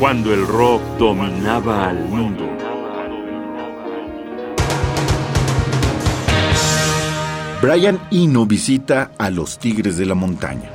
cuando el rock dominaba al mundo. Brian Eno visita a los Tigres de la Montaña.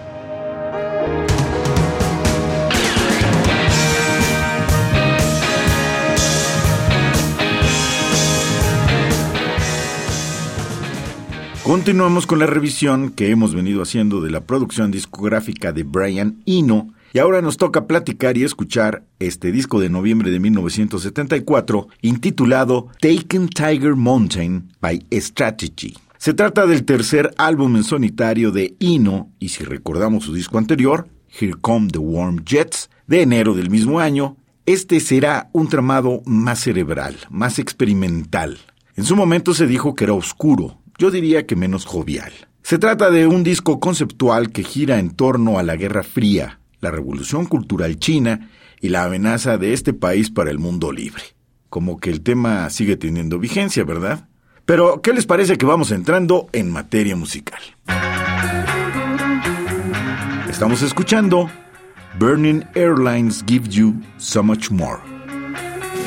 Continuamos con la revisión que hemos venido haciendo de la producción discográfica de Brian Eno y ahora nos toca platicar y escuchar este disco de noviembre de 1974 intitulado Taken Tiger Mountain by Strategy. Se trata del tercer álbum en solitario de Eno y si recordamos su disco anterior, Here Come the Warm Jets, de enero del mismo año, este será un tramado más cerebral, más experimental. En su momento se dijo que era oscuro, yo diría que menos jovial. Se trata de un disco conceptual que gira en torno a la Guerra Fría, la revolución cultural china y la amenaza de este país para el mundo libre. Como que el tema sigue teniendo vigencia, ¿verdad? Pero, ¿qué les parece que vamos entrando en materia musical? Estamos escuchando Burning Airlines Give You So Much More.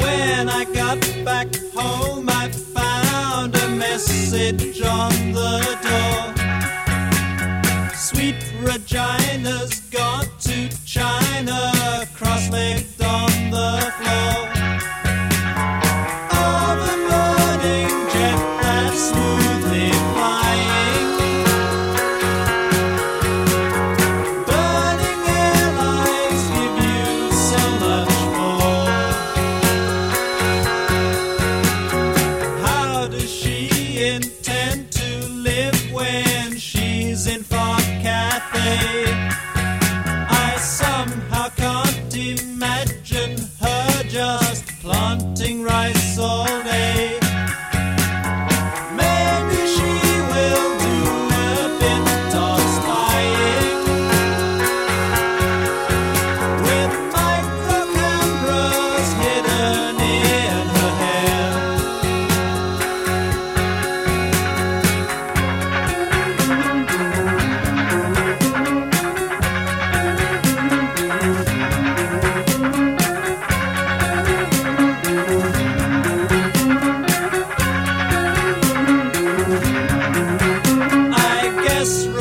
When I got back home, I found a message on the door. Sweet Regina's gone to China, cross-legged on the floor.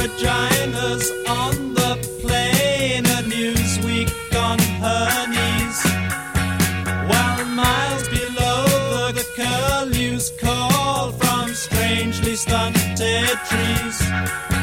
Regina's on the plane. A Newsweek on her knees. While miles below the curlews call from strangely stunted trees.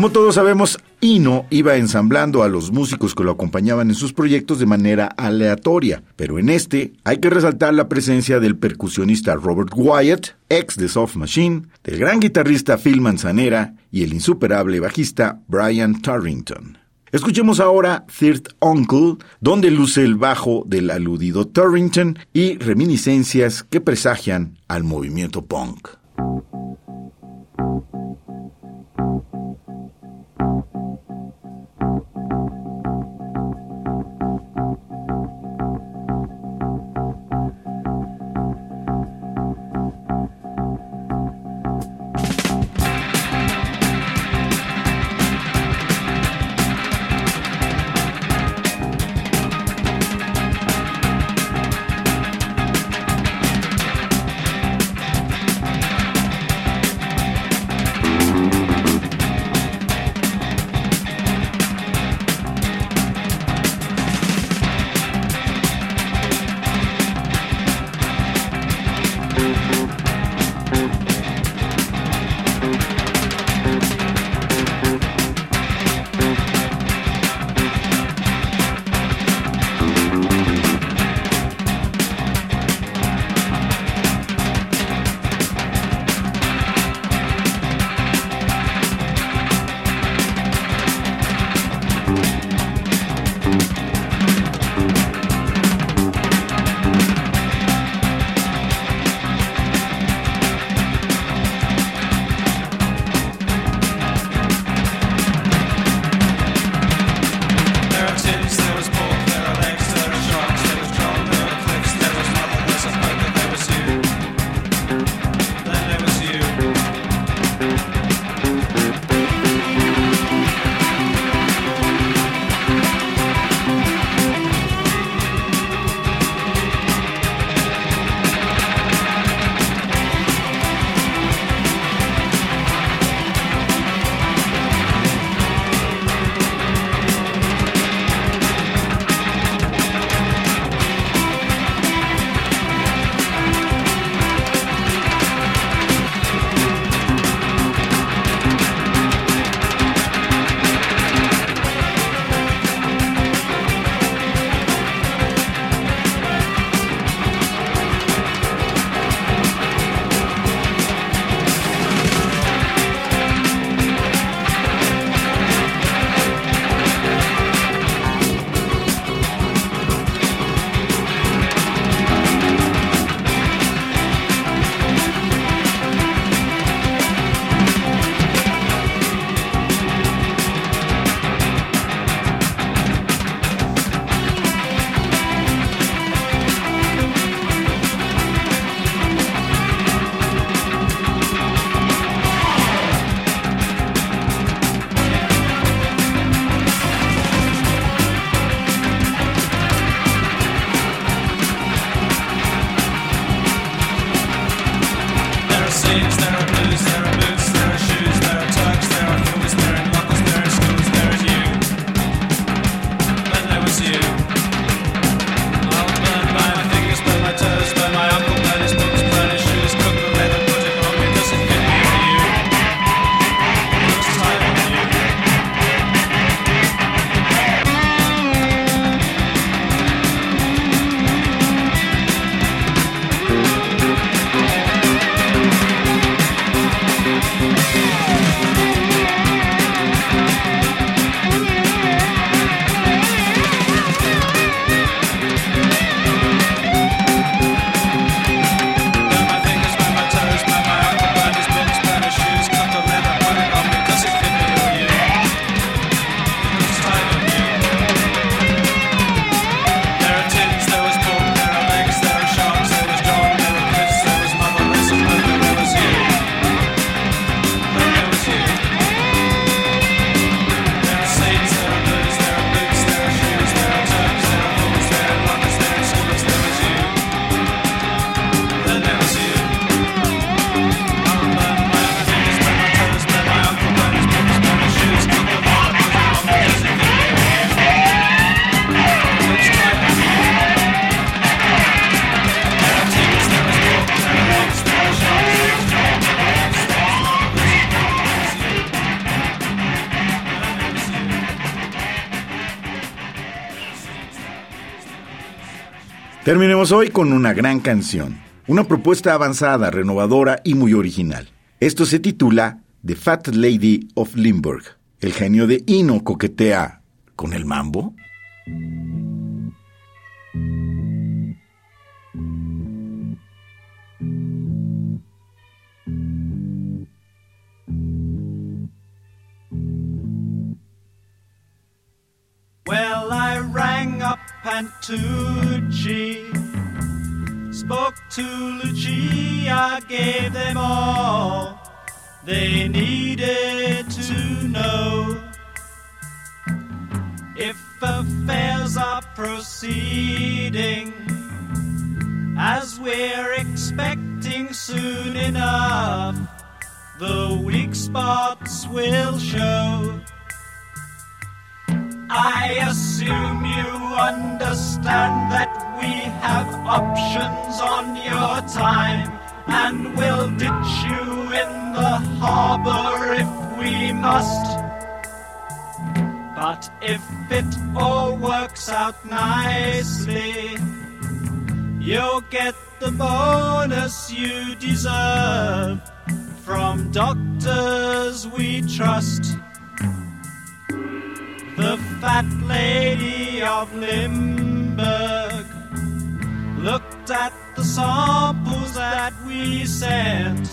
Como todos sabemos, Ino iba ensamblando a los músicos que lo acompañaban en sus proyectos de manera aleatoria, pero en este hay que resaltar la presencia del percusionista Robert Wyatt, ex de Soft Machine, del gran guitarrista Phil Manzanera y el insuperable bajista Brian Turrington. Escuchemos ahora Third Uncle, donde luce el bajo del aludido Turrington y reminiscencias que presagian al movimiento punk. It's Terminemos hoy con una gran canción, una propuesta avanzada, renovadora y muy original. Esto se titula The Fat Lady of Limburg. El genio de Ino coquetea con el mambo. Up Pantucci, spoke to Lucia, gave them all they needed to know. If affairs are proceeding as we're expecting soon enough, the weak spots will show. I assume you understand that we have options on your time. and we'll ditch you in the harbor if we must. But if it all works out nicely, you'll get the bonus you deserve from doctors we trust. The fat lady of Limbourg looked at the samples that we sent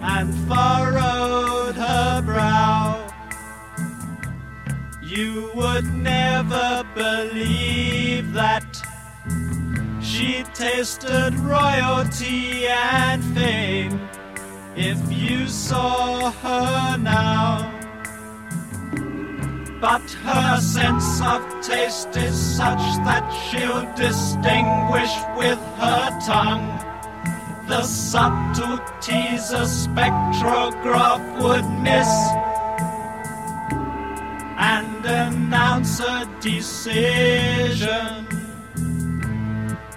and furrowed her brow. You would never believe that she tasted royalty and fame if you saw her now. But her sense of taste is such that she'll distinguish with her tongue. The subtleties a spectrograph would miss. And announce a decision.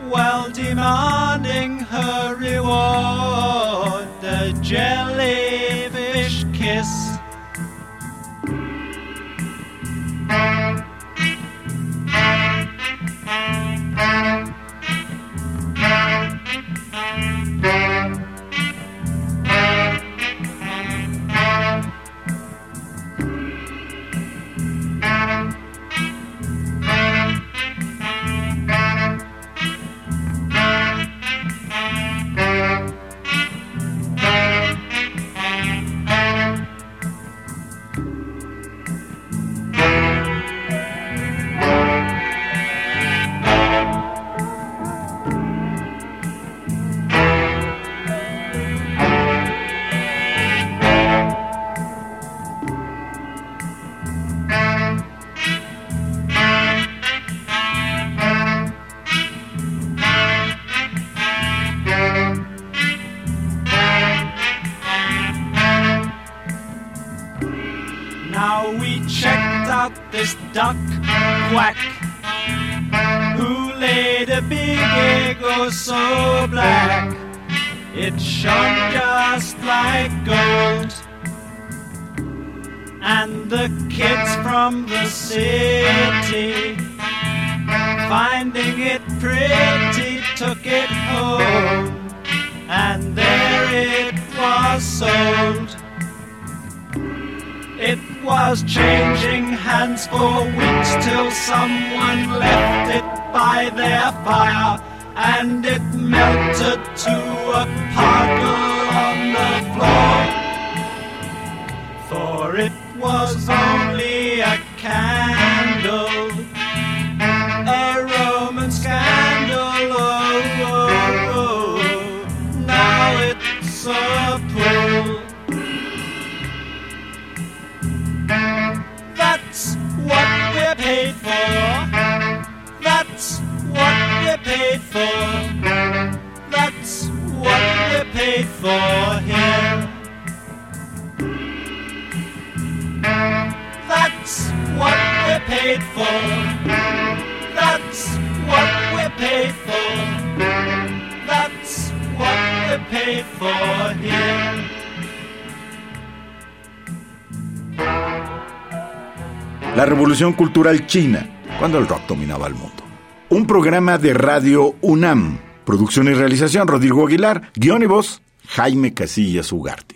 While demanding her reward a jellyfish kiss. Checked out this duck quack who laid a big egg oh so black it shone just like gold. And the kids from the city, finding it pretty, took it home, and there it was sold. Was changing hands for weeks till someone left it by their fire and it melted to a puddle on the floor. For it was only a candle, That's what we're paid for. That's we're paid for. La Revolución Cultural China, cuando el rock dominaba el mundo. Un programa de Radio UNAM. Producción y realización Rodrigo Aguilar. Guión y voz Jaime Casillas Ugarte.